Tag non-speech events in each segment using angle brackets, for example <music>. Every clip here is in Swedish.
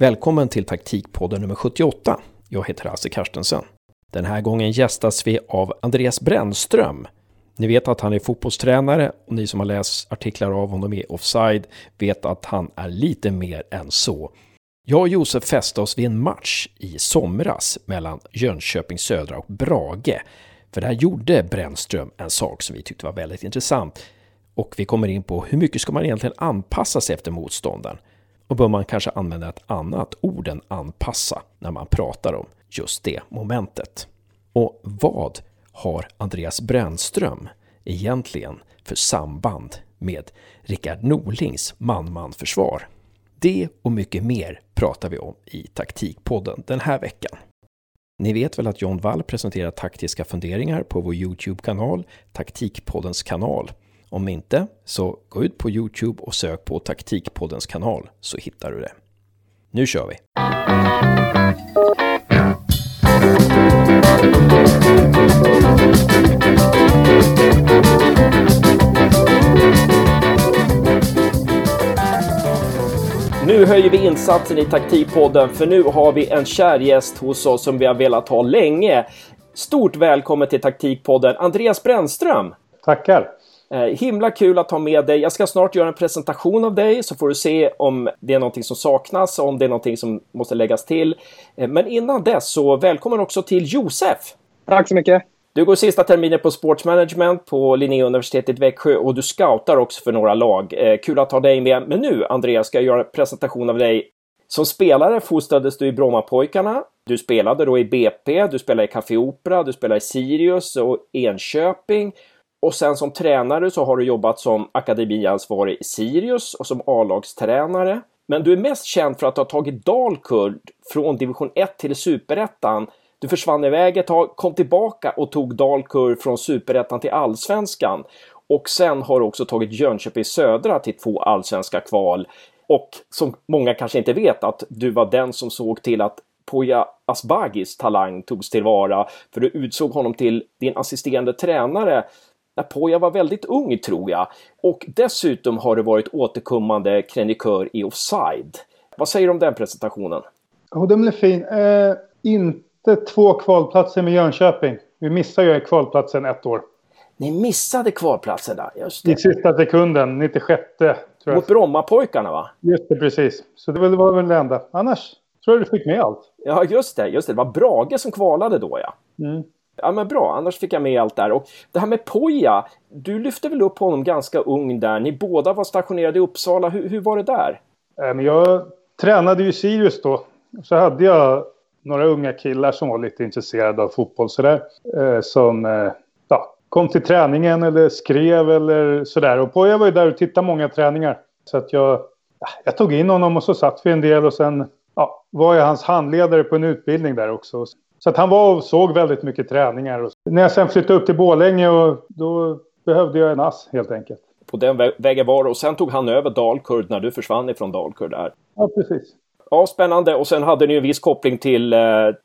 Välkommen till taktikpodden nummer 78. Jag heter Hasse Karstensen. Den här gången gästas vi av Andreas Brännström. Ni vet att han är fotbollstränare och ni som har läst artiklar av honom i Offside vet att han är lite mer än så. Jag och Josef fäste oss vid en match i somras mellan Jönköping Södra och Brage. För där gjorde Brännström en sak som vi tyckte var väldigt intressant. Och vi kommer in på hur mycket ska man egentligen anpassa sig efter motståndaren? Och bör man kanske använda ett annat ord än anpassa när man pratar om just det momentet? Och vad har Andreas Brännström egentligen för samband med Rickard Norlings man-man-försvar? Det och mycket mer pratar vi om i Taktikpodden den här veckan. Ni vet väl att John Wall presenterar taktiska funderingar på vår Youtube-kanal, Taktikpoddens kanal. Om inte, så gå ut på Youtube och sök på Taktikpoddens kanal så hittar du det. Nu kör vi! Nu höjer vi insatsen i taktikpodden för nu har vi en kär gäst hos oss som vi har velat ha länge. Stort välkommen till taktikpodden Andreas Brännström! Tackar! Eh, himla kul att ha med dig. Jag ska snart göra en presentation av dig så får du se om det är någonting som saknas och om det är någonting som måste läggas till. Eh, men innan dess så välkommen också till Josef! Tack så mycket! Du går sista terminen på Sportsmanagement på Linnéuniversitetet Växjö och du scoutar också för några lag. Eh, kul att ha dig med. Men nu, Andreas, ska jag göra en presentation av dig. Som spelare fostrades du i Brommapojkarna. Du spelade då i BP, du spelade i Café Opera, du spelade i Sirius och Enköping. Och sen som tränare så har du jobbat som akademiansvarig i Sirius och som A-lagstränare. Men du är mest känd för att ha tagit Dalkurd från division 1 till superettan du försvann iväg ett tag, kom tillbaka och tog Dalkurd från superettan till allsvenskan. Och sen har du också tagit Jönköping Södra till två allsvenska kval. Och som många kanske inte vet att du var den som såg till att Poya Asbagis talang togs tillvara. För du utsåg honom till din assisterande tränare när Poya var väldigt ung tror jag. Och dessutom har du varit återkommande krönikör i Offside. Vad säger du om den presentationen? Oh, den blev fin. Eh, inte två kvalplatser med Jönköping. Vi missade ju kvalplatsen ett år. Ni missade kvalplatsen där, just det. I sista sekunden, 96. Tror jag. Mot Brommapojkarna va? Just det, precis. Så det var väl det enda. Annars tror jag du fick med allt. Ja, just det. Just det. det var Brage som kvalade då ja. Mm. Ja men bra, annars fick jag med allt där. Och det här med Poja, du lyfte väl upp honom ganska ung där. Ni båda var stationerade i Uppsala. Hur, hur var det där? Eh, jag tränade ju Sirius då. Så hade jag några unga killar som var lite intresserade av fotboll sådär. Eh, som eh, ja, kom till träningen eller skrev eller sådär. Och Poja var ju där och tittade många träningar. Så att jag, jag tog in honom och så satt vi en del och sen ja, var jag hans handledare på en utbildning där också. Så att han var och såg väldigt mycket träningar. När jag sen flyttade upp till Bålänge och då behövde jag en ass helt enkelt. På den vä vägen var det och sen tog han över Dalkurd när du försvann ifrån Dalkurd där. Ja, precis ja, spännande. Och sen hade ni en viss koppling till eh,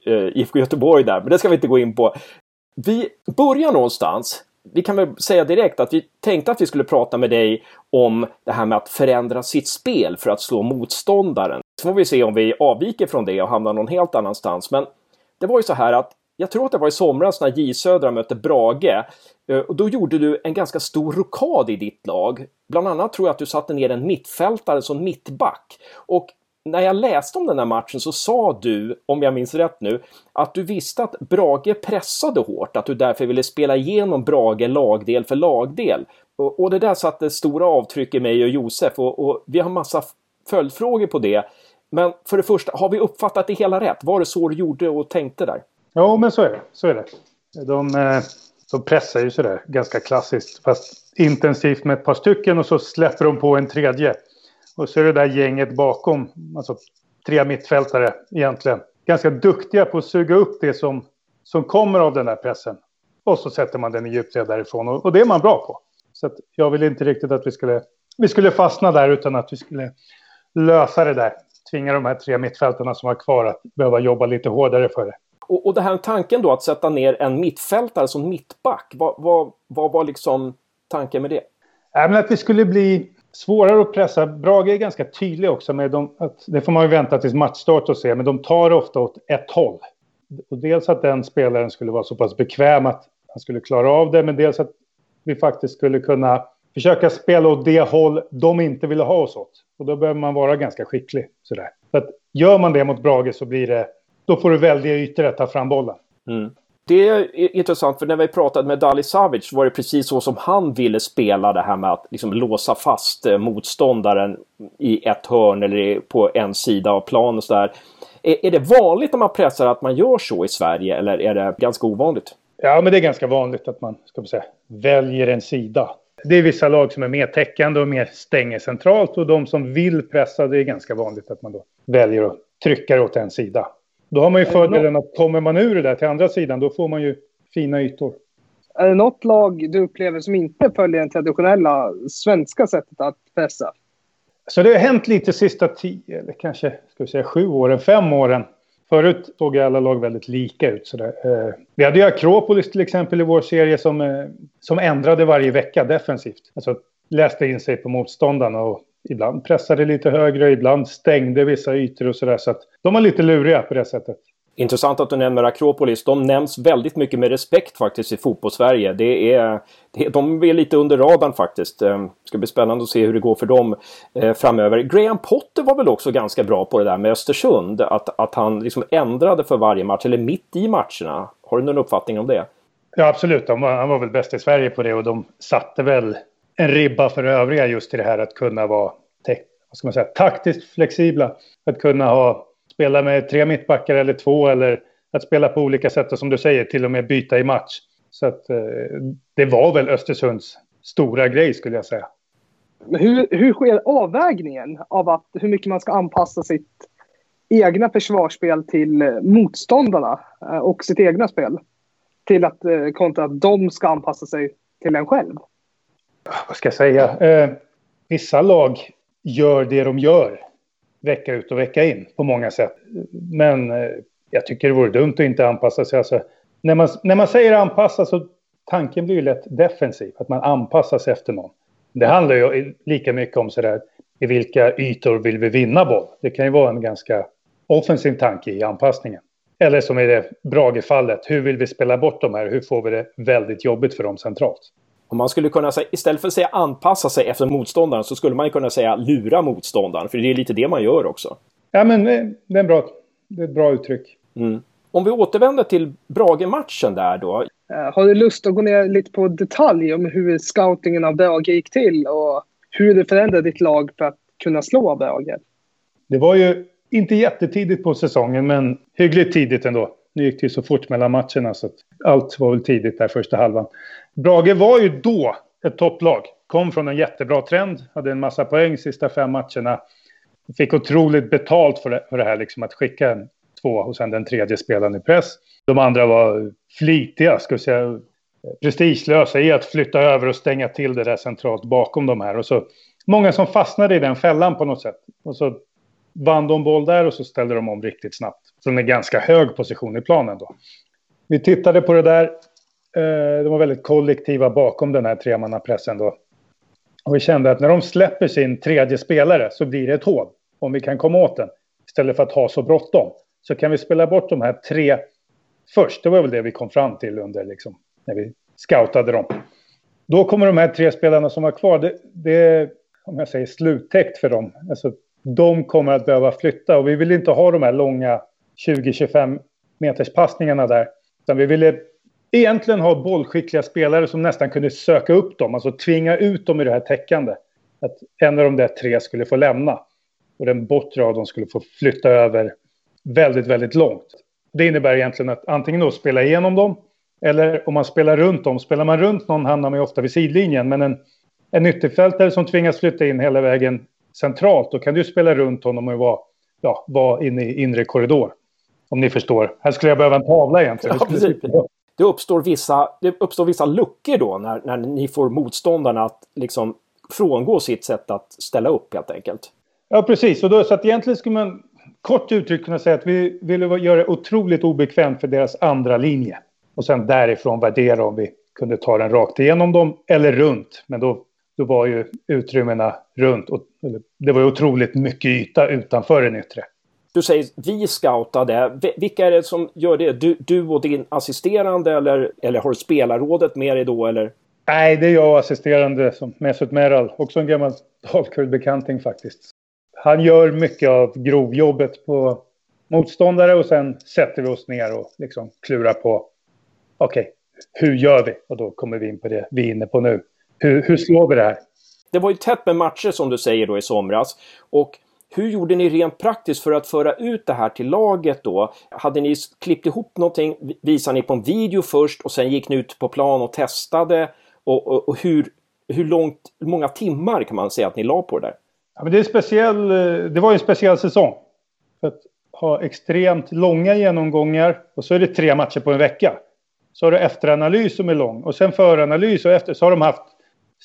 eh IFK Göteborg där, men det ska vi inte gå in på. Vi börjar någonstans. Vi kan väl säga direkt att vi tänkte att vi skulle prata med dig om det här med att förändra sitt spel för att slå motståndaren. Så får vi se om vi avviker från det och hamnar någon helt annanstans. Men det var ju så här att jag tror att det var i somras när J Södra mötte Brage. Eh, och då gjorde du en ganska stor rokad i ditt lag. Bland annat tror jag att du satte ner en mittfältare som mittback. Och när jag läste om den här matchen så sa du, om jag minns rätt nu, att du visste att Brage pressade hårt, att du därför ville spela igenom Brage lagdel för lagdel. Och, och det där satte stora avtryck i mig och Josef och, och vi har massa följdfrågor på det. Men för det första, har vi uppfattat det hela rätt? Var det så du gjorde och tänkte där? Ja, men så är det. Så är det. De, eh, de pressar ju sådär ganska klassiskt, fast intensivt med ett par stycken och så släpper de på en tredje. Och så är det där gänget bakom, alltså tre mittfältare egentligen, ganska duktiga på att suga upp det som, som kommer av den där pressen. Och så sätter man den i djupled därifrån och, och det är man bra på. Så jag vill inte riktigt att vi skulle, vi skulle fastna där utan att vi skulle lösa det där. Tvinga de här tre mittfältarna som var kvar att behöva jobba lite hårdare för det. Och, och det här tanken då att sätta ner en mittfältare som mittback, vad, vad, vad var liksom tanken med det? Äh, men att vi skulle bli svårare att pressa. Brage är ganska tydlig också med dem, att det får man ju vänta tills matchstart och se, men de tar ofta åt ett håll. Och dels att den spelaren skulle vara så pass bekväm att han skulle klara av det, men dels att vi faktiskt skulle kunna försöka spela åt det håll de inte ville ha oss åt. Och då behöver man vara ganska skicklig. Sådär. Så att gör man det mot Brage så blir det, då får du väldiga ytor att ta fram bollen. Mm. Det är intressant, för när vi pratade med Dali Savic var det precis så som han ville spela det här med att liksom låsa fast eh, motståndaren i ett hörn eller på en sida av planen och sådär. Är, är det vanligt när man pressar att man gör så i Sverige eller är det ganska ovanligt? Ja, men det är ganska vanligt att man ska säga, väljer en sida. Det är vissa lag som är mer täckande och mer stänger centralt och de som vill pressa, det är ganska vanligt att man då väljer att trycka det åt en sida. Då har man ju fördelen att kommer man ur det där till andra sidan, då får man ju fina ytor. Är det något lag du upplever som inte följer det traditionella svenska sättet att pressa? Så det har hänt lite sista tio, eller kanske ska vi säga sju åren, fem åren. Förut såg alla lag väldigt lika ut. Sådär. Eh, vi hade ju Akropolis till exempel i vår serie som, eh, som ändrade varje vecka defensivt. Alltså läste in sig på motståndarna och ibland pressade lite högre, ibland stängde vissa ytor och sådär. Så att de var lite luriga på det sättet. Intressant att du nämner Akropolis. De nämns väldigt mycket med respekt faktiskt i fotbollssverige. Det är, det, de är lite under radarn faktiskt. Eh, det ska bli spännande att se hur det går för dem eh, framöver. Graham Potter var väl också ganska bra på det där med Östersund. Att, att han liksom ändrade för varje match, eller mitt i matcherna. Har du någon uppfattning om det? Ja, absolut. Var, han var väl bäst i Sverige på det och de satte väl en ribba för övriga just i det här att kunna vara vad ska man säga, taktiskt flexibla. Att kunna ha spela med tre mittbackar eller två eller att spela på olika sätt och som du säger till och med byta i match. Så att eh, det var väl Östersunds stora grej skulle jag säga. Hur, hur sker avvägningen av att, hur mycket man ska anpassa sitt egna försvarsspel till eh, motståndarna eh, och sitt egna spel? Till att kontra att de ska anpassa sig till en själv? Vad ska jag säga? Eh, vissa lag gör det de gör vecka ut och vecka in på många sätt. Men eh, jag tycker det vore dumt att inte anpassa sig. Alltså, när, man, när man säger anpassa så tanken blir ju lätt defensiv, att man anpassar sig efter någon. Det handlar ju lika mycket om sådär, i vilka ytor vill vi vinna boll? Det kan ju vara en ganska offensiv tanke i anpassningen. Eller som i det Brage-fallet, hur vill vi spela bort de här? Hur får vi det väldigt jobbigt för dem centralt? Om man skulle kunna säga, istället för att säga anpassa sig efter motståndaren så skulle man kunna säga lura motståndaren. För det är lite det man gör också. Ja, men eh, det är, bra, det är ett bra uttryck. Mm. Om vi återvänder till Brage-matchen där då. Uh, har du lust att gå ner lite på detalj om hur scoutingen av Brage gick till och hur du förändrade ditt lag för att kunna slå Brage? Det var ju inte jättetidigt på säsongen, men hyggligt tidigt ändå. Nu gick det ju så fort mellan matcherna så att allt var väl tidigt där första halvan. Brage var ju då ett topplag. Kom från en jättebra trend, hade en massa poäng sista fem matcherna. Fick otroligt betalt för det, för det här, liksom att skicka en två och sen den tredje spelaren i press. De andra var flitiga, ska vi säga, prestigelösa i att flytta över och stänga till det där centralt bakom de här. Och så många som fastnade i den fällan på något sätt. Och så vann de boll där och så ställde de om riktigt snabbt. Från en ganska hög position i planen då. Vi tittade på det där eh, de var väldigt kollektiva bakom den här tremannapressen då. Och vi kände att när de släpper sin tredje spelare så blir det ett hål. Om vi kan komma åt den. Istället för att ha så bråttom. Så kan vi spela bort de här tre först. Det var väl det vi kom fram till under liksom, när vi scoutade dem. Då kommer de här tre spelarna som var kvar. Det, det om jag säger sluttäckt för dem. Alltså, de kommer att behöva flytta och vi vill inte ha de här långa 20-25 meters passningarna där. Utan vi ville egentligen ha bollskickliga spelare som nästan kunde söka upp dem, alltså tvinga ut dem i det här täckande. Att en av de där tre skulle få lämna och den bortre av dem skulle få flytta över väldigt, väldigt långt. Det innebär egentligen att antingen då spela igenom dem eller om man spelar runt dem. Spelar man runt någon hamnar man ju ofta vid sidlinjen, men en, en ytterfältare som tvingas flytta in hela vägen centralt, då kan du spela runt honom och vara, ja, vara inne i inre korridor. Om ni förstår. Här skulle jag behöva en tavla egentligen. Ja, det uppstår vissa, det uppstår vissa luckor då när, när ni får motståndarna att liksom frångå sitt sätt att ställa upp helt enkelt. Ja, precis. Och då, så att egentligen skulle man kort uttryckt kunna säga att vi ville göra det otroligt obekvämt för deras andra linje. Och sen därifrån värdera om vi kunde ta den rakt igenom dem eller runt. Men då då var ju utrymmena runt. Och, det var otroligt mycket yta utanför den yttre. Du säger vi scoutade. Vilka är det som gör det? Du, du och din assisterande eller, eller har du spelarrådet med dig då? Eller? Nej, det är jag och assisterande som Mesut Meral. Också en gammal Dalkurd-bekanting faktiskt. Han gör mycket av grovjobbet på motståndare och sen sätter vi oss ner och liksom klurar på okej, okay, hur gör vi? Och då kommer vi in på det vi är inne på nu. Hur, hur slår vi det här? Det var ju tätt med matcher som du säger då i somras. Och hur gjorde ni rent praktiskt för att föra ut det här till laget då? Hade ni klippt ihop någonting? Visade ni på en video först och sen gick ni ut på plan och testade? Och, och, och hur, hur, långt, hur många timmar kan man säga att ni la på det där? Ja, men det, är speciell, det var ju en speciell säsong. För att ha extremt långa genomgångar och så är det tre matcher på en vecka. Så har du efteranalys som är lång och sen föranalys och efter så har de haft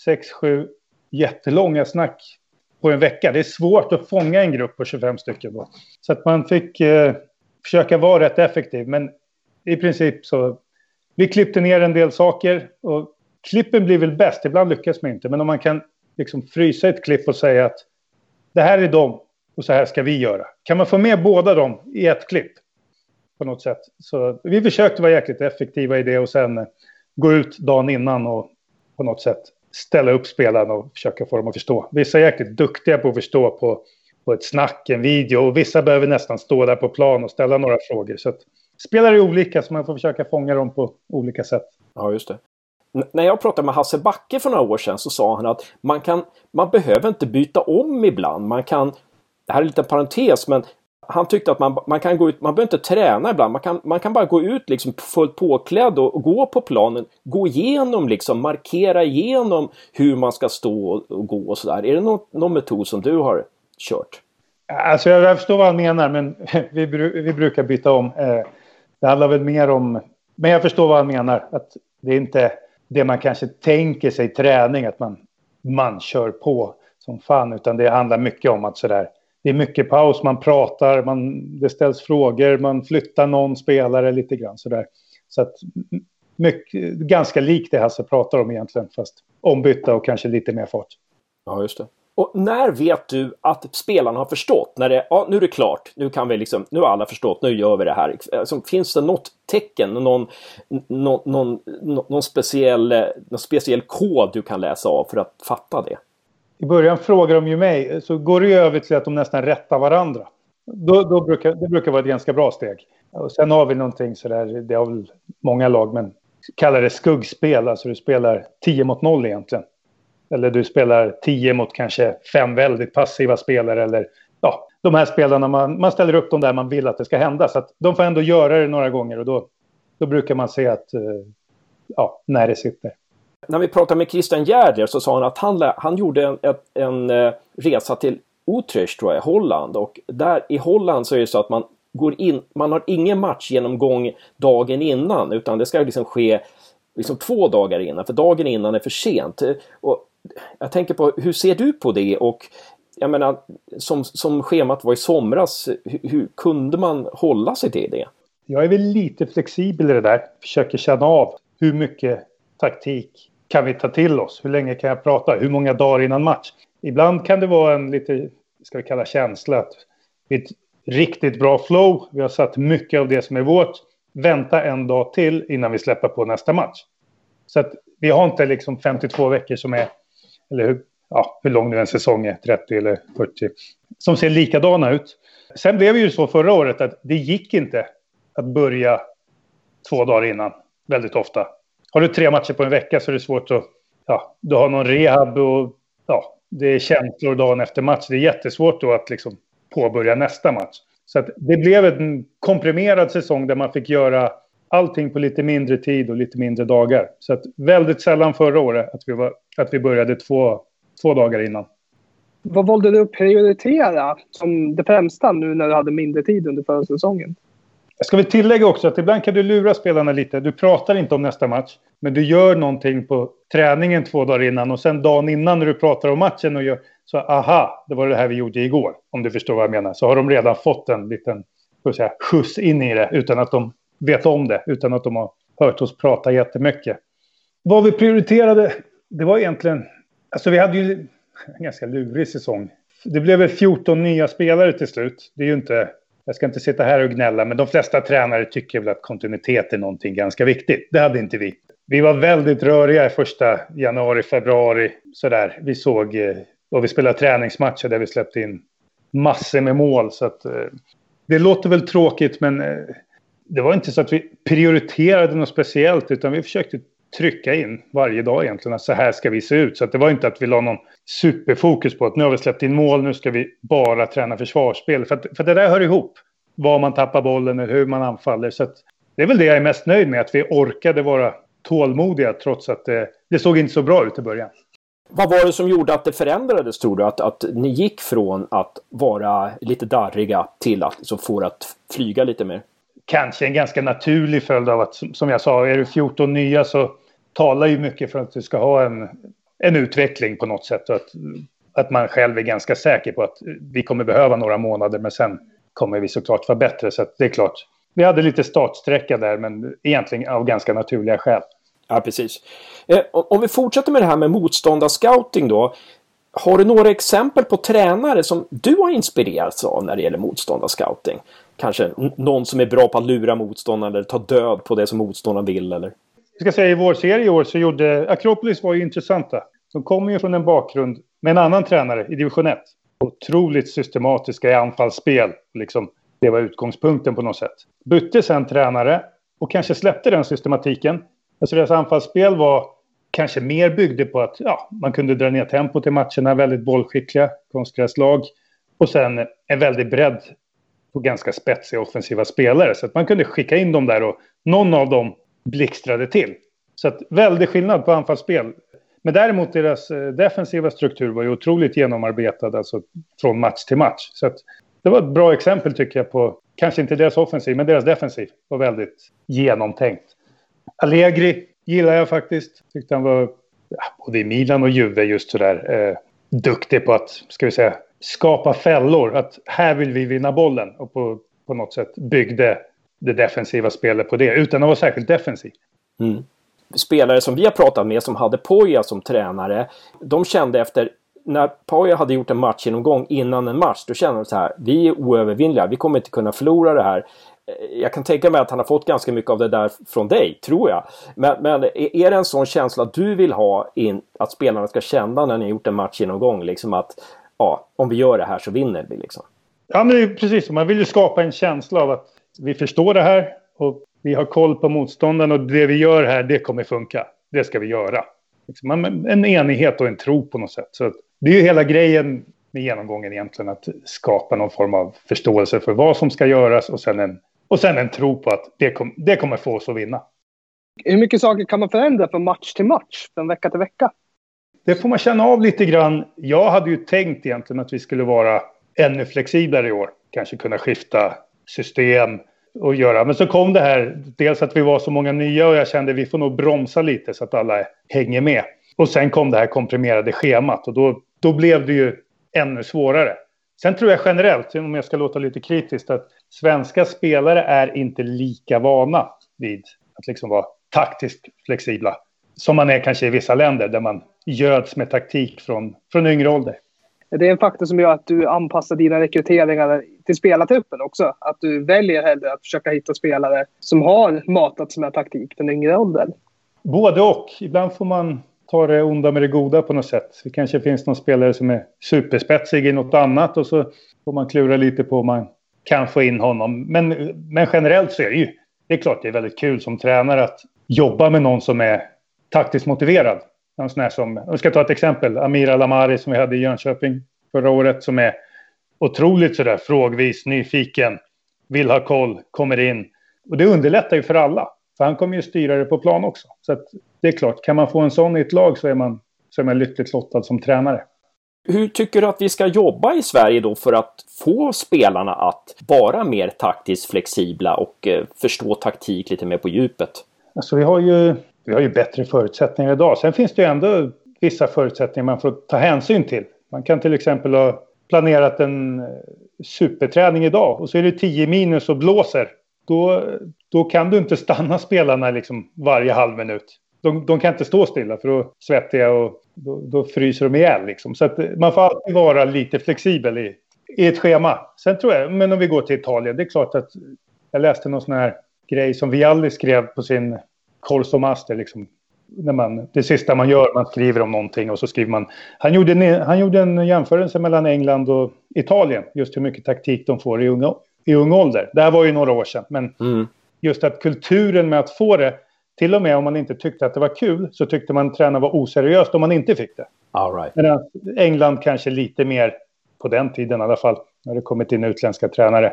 sex, sju jättelånga snack på en vecka. Det är svårt att fånga en grupp på 25 stycken då. Så att man fick eh, försöka vara rätt effektiv. Men i princip så... Vi klippte ner en del saker och klippen blir väl bäst. Ibland lyckas man inte. Men om man kan liksom frysa ett klipp och säga att det här är dem och så här ska vi göra. Kan man få med båda dem i ett klipp på något sätt. Så vi försökte vara jäkligt effektiva i det och sen gå ut dagen innan och på något sätt ställa upp spelarna och försöka få dem att förstå. Vissa är jäkligt duktiga på att förstå på, på ett snack, en video och vissa behöver nästan stå där på plan och ställa några frågor. Så att, spelare är olika så man får försöka fånga dem på olika sätt. Ja, just det. N när jag pratade med Hasse Backe för några år sedan så sa han att man, kan, man behöver inte byta om ibland. Man kan, det här är en liten parentes, men han tyckte att man, man kan gå ut, man behöver inte träna ibland, man kan, man kan bara gå ut liksom fullt påklädd och, och gå på planen, gå igenom liksom, markera igenom hur man ska stå och, och gå och sådär. Är det någon, någon metod som du har kört? Alltså jag förstår vad han menar, men <laughs> vi, vi brukar byta om. Eh, det handlar väl mer om, men jag förstår vad han menar, att det är inte det man kanske tänker sig träning, att man, man kör på som fan, utan det handlar mycket om att sådär det är mycket paus, man pratar, man, det ställs frågor, man flyttar någon spelare lite grann sådär. Så att mycket, ganska likt det Hasse pratar om egentligen, fast ombytta och kanske lite mer fart. Ja, just det. Och när vet du att spelarna har förstått? När det, ja, nu är det klart, nu kan vi liksom, nu har alla förstått, nu gör vi det här. Alltså, finns det något tecken, någon, någon, någon, någon, speciell, någon speciell kod du kan läsa av för att fatta det? I början frågar de ju mig, så går det ju över till att de nästan rättar varandra. Då, då brukar, det brukar vara ett ganska bra steg. Och sen har vi någonting sådär, det har väl många lag, men kallar det skuggspel, alltså du spelar 10 mot 0 egentligen. Eller du spelar 10 mot kanske fem väldigt passiva spelare eller ja, de här spelarna, man, man ställer upp dem där man vill att det ska hända. Så att de får ändå göra det några gånger och då, då brukar man se att, eh, ja, när det sitter när vi pratade med Christian Gärder så sa han att han, han gjorde en, en, en resa till Utrecht, tror jag, Holland. Och där i Holland så är det så att man går in, man har ingen matchgenomgång dagen innan utan det ska liksom ske liksom två dagar innan, för dagen innan är för sent. Och jag tänker på, hur ser du på det? Och jag menar, som, som schemat var i somras, hur, hur kunde man hålla sig till det? Jag är väl lite flexibel i det där. Försöker känna av hur mycket taktik kan vi ta till oss? Hur länge kan jag prata? Hur många dagar innan match? Ibland kan det vara en lite, ska vi kalla känsla, att ett riktigt bra flow. Vi har satt mycket av det som är vårt. Vänta en dag till innan vi släpper på nästa match. Så att vi har inte liksom 52 veckor som är, eller hur, ja, hur lång nu en säsong är, 30 eller 40, som ser likadana ut. Sen blev det ju så förra året att det gick inte att börja två dagar innan, väldigt ofta har du tre matcher på en vecka så är det svårt att... Ja, du har någon rehab och ja, det är känslor dagen efter match. Det är jättesvårt då att liksom påbörja nästa match. Så det blev en komprimerad säsong där man fick göra allting på lite mindre tid och lite mindre dagar. Så att väldigt sällan förra året att vi, var, att vi började två, två dagar innan. Vad valde du att prioritera som det främsta nu när du hade mindre tid under förra säsongen? Jag ska väl tillägga också att ibland kan du lura spelarna lite. Du pratar inte om nästa match, men du gör någonting på träningen två dagar innan och sen dagen innan när du pratar om matchen och gör så aha, det var det här vi gjorde igår, om du förstår vad jag menar. Så har de redan fått en liten så säga, skjuts in i det utan att de vet om det, utan att de har hört oss prata jättemycket. Vad vi prioriterade, det var egentligen Alltså vi hade ju en ganska lurig säsong. Det blev väl 14 nya spelare till slut. Det är ju inte... Jag ska inte sitta här och gnälla, men de flesta tränare tycker väl att kontinuitet är någonting ganska viktigt. Det hade inte vi. Vi var väldigt röriga i första januari, februari. Sådär. Vi såg... Eh, och vi spelade träningsmatcher där vi släppte in massor med mål. Så att, eh, det låter väl tråkigt, men eh, det var inte så att vi prioriterade något speciellt, utan vi försökte trycka in varje dag egentligen att så här ska vi se ut. Så att det var inte att vi la någon superfokus på att nu har vi släppt in mål, nu ska vi bara träna försvarsspel. För, att, för det där hör ihop. Var man tappar bollen eller hur man anfaller. Så att det är väl det jag är mest nöjd med, att vi orkade vara tålmodiga trots att det, det såg inte så bra ut i början. Vad var det som gjorde att det förändrades tror du? Att, att ni gick från att vara lite darriga till att liksom få det att flyga lite mer? Kanske en ganska naturlig följd av att, som jag sa, är det 14 nya så talar ju mycket för att du ska ha en, en utveckling på något sätt. Och att, att man själv är ganska säker på att vi kommer behöva några månader, men sen kommer vi såklart vara bättre. Så att det är klart, vi hade lite startsträcka där, men egentligen av ganska naturliga skäl. Ja, precis. Eh, om vi fortsätter med det här med motståndarscouting då. Har du några exempel på tränare som du har inspirerats av när det gäller motståndarscouting? Kanske någon som är bra på att lura motståndaren eller ta död på det som motståndaren vill eller? Jag ska säga i vår serie i år så gjorde Akropolis var ju intressanta. De kommer ju från en bakgrund med en annan tränare i division 1. Otroligt systematiska i anfallsspel. Liksom, det var utgångspunkten på något sätt. Bytte sen tränare och kanske släppte den systematiken. Alltså deras anfallsspel var kanske mer byggde på att ja, man kunde dra ner tempot i matcherna, väldigt bollskickliga, konstgräslag. Och sen en väldig bredd ganska spetsiga offensiva spelare. Så att man kunde skicka in dem där och någon av dem blixtrade till. Så att väldig skillnad på anfallsspel. Men däremot deras eh, defensiva struktur var ju otroligt genomarbetad, alltså från match till match. Så att det var ett bra exempel tycker jag på, kanske inte deras offensiv, men deras defensiv var väldigt genomtänkt. Allegri gillar jag faktiskt. Tyckte han var, ja, både i Milan och Juve, just sådär eh, duktig på att, ska vi säga, skapa fällor. Att här vill vi vinna bollen. Och på, på något sätt byggde det defensiva spelet på det, utan att vara särskilt defensiv. Mm. Spelare som vi har pratat med som hade Poja som tränare, de kände efter när Poja hade gjort en matchgenomgång innan en match, då kände de så här, vi är oövervinnliga, vi kommer inte kunna förlora det här. Eh, jag kan tänka mig att han har fått ganska mycket av det där från dig, tror jag. Men, men är det en sån känsla du vill ha in, att spelarna ska känna när ni har gjort en matchgenomgång, liksom att ja, om vi gör det här så vinner vi liksom? Ja, men det är precis. Man vill ju skapa en känsla av att vi förstår det här och vi har koll på motståndaren och det vi gör här, det kommer funka. Det ska vi göra. Liksom en enighet och en tro på något sätt. Så det är ju hela grejen med genomgången egentligen, att skapa någon form av förståelse för vad som ska göras och sen en, och sen en tro på att det, kom, det kommer få oss att vinna. Hur mycket saker kan man förändra från match till match, från vecka till vecka? Det får man känna av lite grann. Jag hade ju tänkt egentligen att vi skulle vara ännu flexiblare i år. Kanske kunna skifta system och göra. Men så kom det här, dels att vi var så många nya och jag kände att vi får nog bromsa lite så att alla hänger med. Och sen kom det här komprimerade schemat och då, då blev det ju ännu svårare. Sen tror jag generellt, om jag ska låta lite kritiskt, att svenska spelare är inte lika vana vid att liksom vara taktiskt flexibla som man är kanske i vissa länder där man göds med taktik från, från yngre ålder. Det är en faktor som gör att du anpassar dina rekryteringar till spelartruppen också. Att du väljer hellre att försöka hitta spelare som har matats med taktik från yngre ålder. Både och. Ibland får man ta det onda med det goda på något sätt. Det kanske finns någon spelare som är superspetsig i något annat och så får man klura lite på om man kan få in honom. Men, men generellt så är det ju, det är klart det är väldigt kul som tränare att jobba med någon som är taktiskt motiverad. En sån här som, jag ska ta ett exempel, Amira Lamari som vi hade i Jönköping förra året som är otroligt sådär frågvis, nyfiken, vill ha koll, kommer in. Och det underlättar ju för alla. För han kommer ju styra det på plan också. Så att det är klart, kan man få en sån i ett lag så är man, så är man lyckligt lottad som tränare. Hur tycker du att vi ska jobba i Sverige då för att få spelarna att vara mer taktiskt flexibla och eh, förstå taktik lite mer på djupet? Alltså vi har ju vi har ju bättre förutsättningar idag. Sen finns det ju ändå vissa förutsättningar man får ta hänsyn till. Man kan till exempel ha planerat en eh, superträning idag och så är det 10 minus och blåser. Då, då kan du inte stanna spelarna liksom varje halv minut. De, de kan inte stå stilla för då svettiga och då, då fryser de ihjäl. Liksom. Så att eh, man får alltid vara lite flexibel i, i ett schema. Sen tror jag, men om vi går till Italien, det är klart att jag läste någon sån här grej som Vialli skrev på sin Master. Liksom, när man, det sista man gör, man skriver om någonting och så skriver man. Han gjorde en, han gjorde en jämförelse mellan England och Italien. Just hur mycket taktik de får i ung, i ung ålder. Det här var ju några år sedan. Men mm. just att kulturen med att få det. Till och med om man inte tyckte att det var kul så tyckte man träna var oseriöst om man inte fick det. All right. Medan England kanske lite mer, på den tiden i alla fall, när det kommit in utländska tränare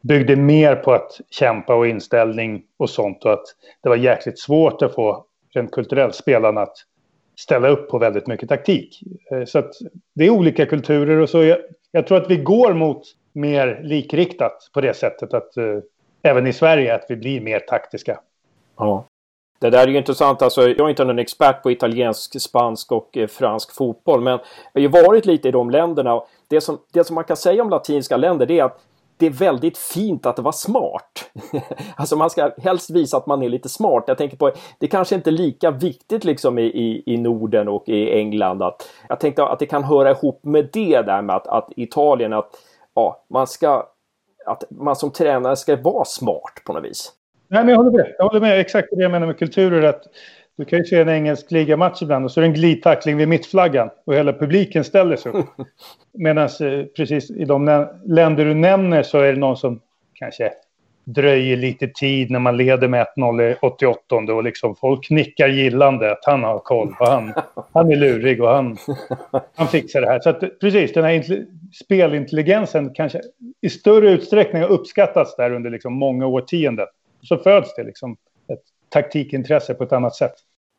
byggde mer på att kämpa och inställning och sånt. Och att det var jäkligt svårt att få rent kulturellt spelarna att ställa upp på väldigt mycket taktik. Eh, så att det är olika kulturer och så. Jag, jag tror att vi går mot mer likriktat på det sättet att eh, även i Sverige att vi blir mer taktiska. Ja. Det där är ju intressant. Alltså, jag är inte någon expert på italiensk, spansk och eh, fransk fotboll. Men jag har ju varit lite i de länderna. Det som, det som man kan säga om latinska länder det är att det är väldigt fint att vara smart. <laughs> alltså man ska helst visa att man är lite smart. Jag tänker på, det kanske inte är lika viktigt liksom i, i, i Norden och i England. Att, jag tänkte att det kan höra ihop med det där med att, att Italien, att ja, man ska att man som tränare ska vara smart på något vis. Nej, men jag håller med. Jag håller med. Exakt det jag menar med kulturer. Att du kan ju se en engelsk ligamatch ibland och så är det en glidtackling vid mittflaggan och hela publiken ställer sig upp. <laughs> Medan eh, precis i de länder du nämner så är det någon som kanske dröjer lite tid när man leder med 1-0 i 88 och liksom folk nickar gillande att han har koll och han, han är lurig och han, han fixar det här. Så att, precis, den här spelintelligensen kanske i större utsträckning har uppskattats där under liksom många årtionden. Så föds det liksom taktikintresse på ett annat sätt.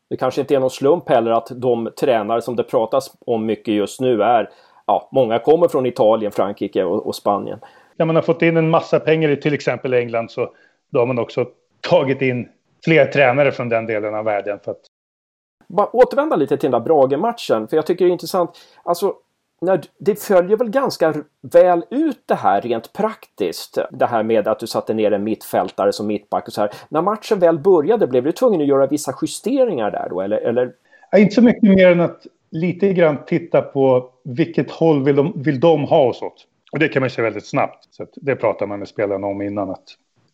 Det kanske inte är någon slump heller att de tränare som det pratas om mycket just nu är, ja, många kommer från Italien, Frankrike och, och Spanien. När man har fått in en massa pengar i till exempel England så då har man också tagit in fler tränare från den delen av världen. För att... Bara återvända lite till den där Brage-matchen, för jag tycker det är intressant. Alltså, nej, det följer väl ganska väl ut det här rent praktiskt. Det här med att du satte ner en mittfältare som mittback och så här. När matchen väl började, blev du tvungen att göra vissa justeringar där då? Eller, eller? Ja, inte så mycket mer än att lite grann titta på vilket håll vill de, vill de ha oss åt. Och det kan man se väldigt snabbt. Så det pratar man med spelarna om innan. Att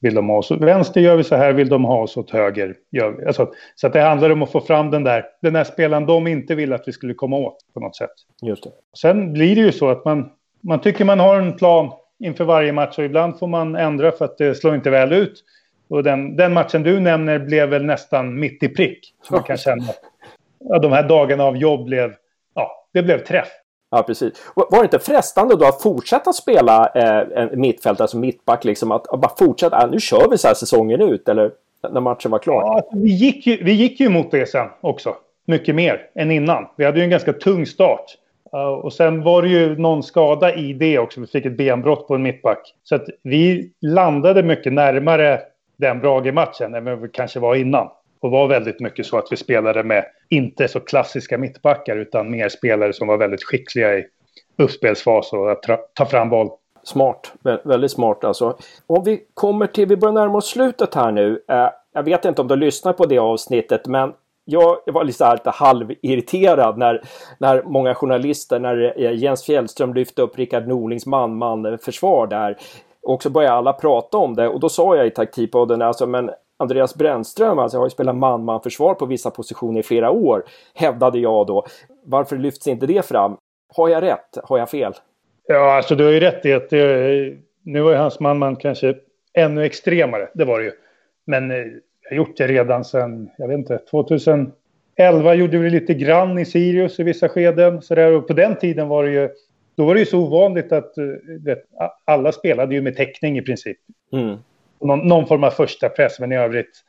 vill de ha oss åt vänster gör vi så här, vill de ha oss åt höger gör vi. Alltså, så att det handlar om att få fram den där, den där spelaren de inte vill att vi skulle komma åt på något sätt. Just det. Sen blir det ju så att man, man tycker man har en plan inför varje match och ibland får man ändra för att det slår inte väl ut. Och den, den matchen du nämner blev väl nästan mitt i prick. Så man kan känna att <laughs> ja, de här dagarna av jobb blev, ja, det blev träff. Ja, precis. Var det inte frestande då att fortsätta spela eh, mittfält, alltså mittback? Liksom att, att, bara fortsätta, äh, nu kör vi så här säsongen ut, eller när matchen var klar? Ja, alltså, vi, gick ju, vi gick ju mot det sen också. Mycket mer än innan. Vi hade ju en ganska tung start. Uh, och sen var det ju någon skada i det också. Vi fick ett benbrott på en mittback. Så att vi landade mycket närmare den Brage-matchen än vad vi kanske var innan. Och var väldigt mycket så att vi spelade med inte så klassiska mittbackar utan mer spelare som var väldigt skickliga i uppspelsfas och att ta fram boll. Smart, Vä väldigt smart alltså. Om vi kommer till, vi börjar närma oss slutet här nu. Eh, jag vet inte om du lyssnar på det avsnittet men jag, var lite, här, lite halvirriterad när, när många journalister, när eh, Jens Fjällström lyfte upp Rickard Norlings man-man-försvar där. Och så började alla prata om det och då sa jag i taktikpodden alltså men Andreas Brännström alltså, har ju spelat man-man-försvar på vissa positioner i flera år, hävdade jag då. Varför lyfts inte det fram? Har jag rätt? Har jag fel? Ja, alltså du har ju rätt i att det, nu var ju hans man-man kanske ännu extremare, det var det ju. Men eh, jag har gjort det redan sedan, jag vet inte, 2011 gjorde vi lite grann i Sirius i vissa skeden. Så där, och på den tiden var det ju, då var det ju så ovanligt att eh, vet, alla spelade ju med täckning i princip. Mm någon, någon form av första press, men i övrigt.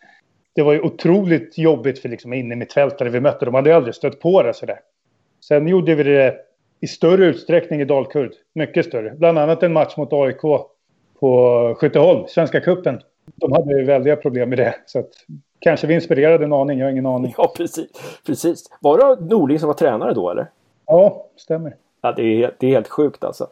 Det var ju otroligt jobbigt för liksom inne mittfältare vi mötte. De hade aldrig stött på det sådär. Sen gjorde vi det i större utsträckning i Dalkurd. Mycket större. Bland annat en match mot AIK på Skytteholm, Svenska Kuppen. De hade ju väldiga problem med det. Så att, kanske vi inspirerade en aning, jag har ingen aning. Ja, precis. precis. Var det Norling som var tränare då, eller? Ja, stämmer. Ja, det, är, det är helt sjukt alltså.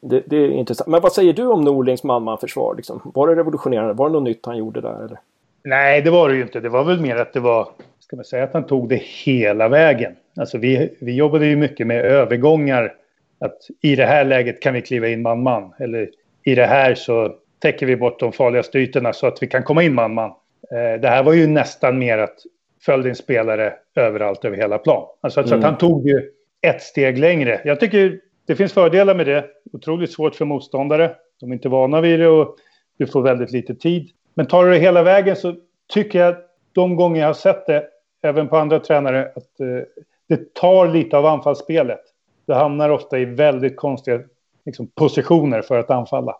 Det, det är intressant. Men vad säger du om Norlings man-man-försvar? Liksom? Var det revolutionerande? Var det något nytt han gjorde där? Eller? Nej, det var det ju inte. Det var väl mer att det var, ska man säga att han tog det hela vägen. Alltså vi, vi jobbade ju mycket med övergångar. Att i det här läget kan vi kliva in man-man. Eller i det här så täcker vi bort de farligaste ytorna så att vi kan komma in man-man. Eh, det här var ju nästan mer att följa in spelare överallt över hela plan. Alltså mm. så att mm. han tog ju ett steg längre. Jag tycker det finns fördelar med det. Otroligt svårt för motståndare. De är inte vana vid det och du får väldigt lite tid. Men tar du det hela vägen så tycker jag de gånger jag har sett det, även på andra tränare, att eh, det tar lite av anfallsspelet. Det hamnar ofta i väldigt konstiga liksom, positioner för att anfalla.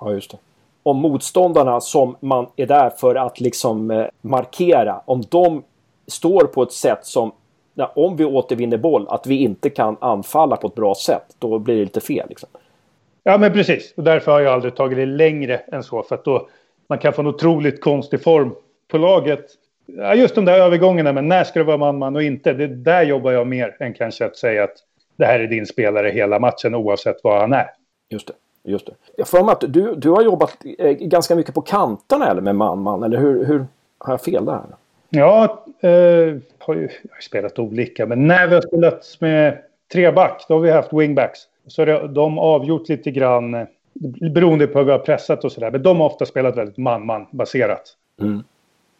Ja, just det. Om motståndarna som man är där för att liksom eh, markera, om de står på ett sätt som ja, om vi återvinner boll, att vi inte kan anfalla på ett bra sätt, då blir det lite fel. Liksom. Ja, men precis. Och därför har jag aldrig tagit det längre än så. För att då man kan få en otroligt konstig form på laget. Ja, just de där övergångarna, men när ska det vara man-man och inte? Det där jobbar jag mer än kanske att säga att det här är din spelare hela matchen oavsett vad han är. Just det. Just det. Jag får att du, du har jobbat eh, ganska mycket på kanterna eller med man-man, eller hur, hur har jag fel där? Ja, eh, har ju, jag har spelat olika, men när vi har spelat med treback, då har vi haft wingbacks. Så har de avgjort lite grann, eh, beroende på hur vi har pressat och sådär. Men de har ofta spelat väldigt man-man baserat. Mm.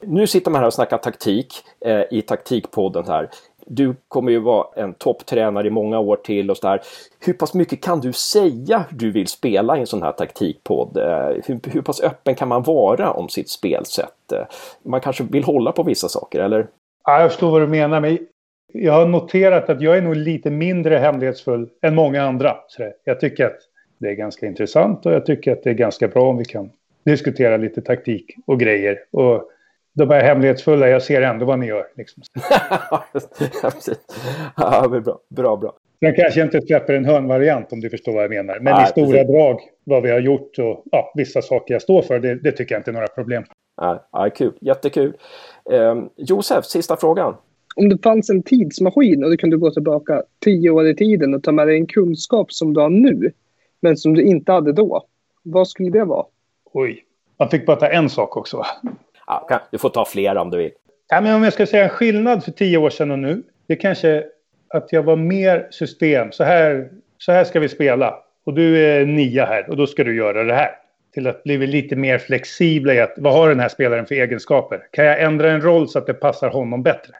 Nu sitter man här och snackar taktik eh, i taktikpodden här. Du kommer ju vara en topptränare i många år till och så där. Hur pass mycket kan du säga hur du vill spela i en sån här taktikpodd? Eh, hur, hur pass öppen kan man vara om sitt spelsätt? Eh, man kanske vill hålla på vissa saker, eller? Ja, jag förstår vad du menar. Men jag har noterat att jag är nog lite mindre hemlighetsfull än många andra. Så jag tycker att det är ganska intressant och jag tycker att det är ganska bra om vi kan diskutera lite taktik och grejer. Och de är hemlighetsfulla, jag ser ändå vad ni gör. Liksom. <laughs> ja, bra, bra, bra. Sen kanske jag inte släpper en hörnvariant om du förstår vad jag menar. Men Nej, i stora precis. drag, vad vi har gjort och ja, vissa saker jag står för, det, det tycker jag inte är några problem. Ja, kul, jättekul. Eh, Josef, sista frågan. Om det fanns en tidsmaskin och du kunde gå tillbaka tio år i tiden och ta med dig en kunskap som du har nu, men som du inte hade då. Vad skulle det vara? Oj, man fick bara ta en sak också Ja, du får ta flera om du vill. Ja, men om jag ska säga en skillnad för tio år sedan och nu. Det kanske att jag var mer system. Så här, så här ska vi spela. Och du är nia här och då ska du göra det här. Till att bli lite mer flexibla i att vad har den här spelaren för egenskaper? Kan jag ändra en roll så att det passar honom bättre?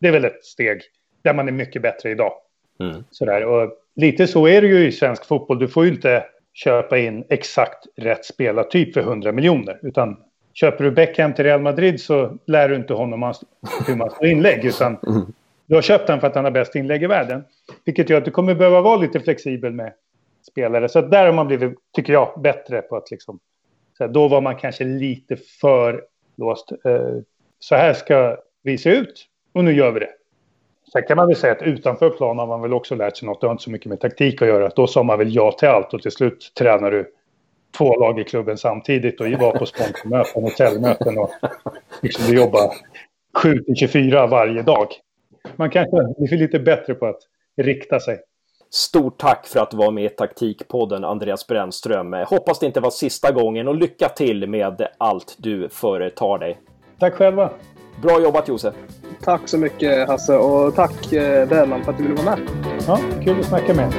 Det är väl ett steg där man är mycket bättre idag. Mm. Sådär. Och lite så är det ju i svensk fotboll. Du får ju inte köpa in exakt rätt spelartyp för 100 miljoner. Utan köper du Beckham till Real Madrid så lär du inte honom hur man slår inlägg. Utan du har köpt honom för att han har bäst inlägg i världen. Vilket gör att du kommer behöva vara lite flexibel med spelare. Så där har man blivit, tycker jag, bättre på att liksom... Så här, då var man kanske lite för låst. Eh, så här ska vi se ut och nu gör vi det. Sen kan man väl säga att utanför plan har man väl också lärt sig något. Det har inte så mycket med taktik att göra. Då sa man väl ja till allt och till slut tränar du två lag i klubben samtidigt och var på sponsormöten, hotellmöten och liksom jobba 7 till 24 varje dag. Man kanske blir lite bättre på att rikta sig. Stort tack för att du var med i Taktikpodden, Andreas Brännström. Hoppas det inte var sista gången och lycka till med allt du företar dig. Tack själva. Bra jobbat Josef. Tack så mycket Hasse och tack eh, Bellman för att du ville vara med. Ja, kul att snacka med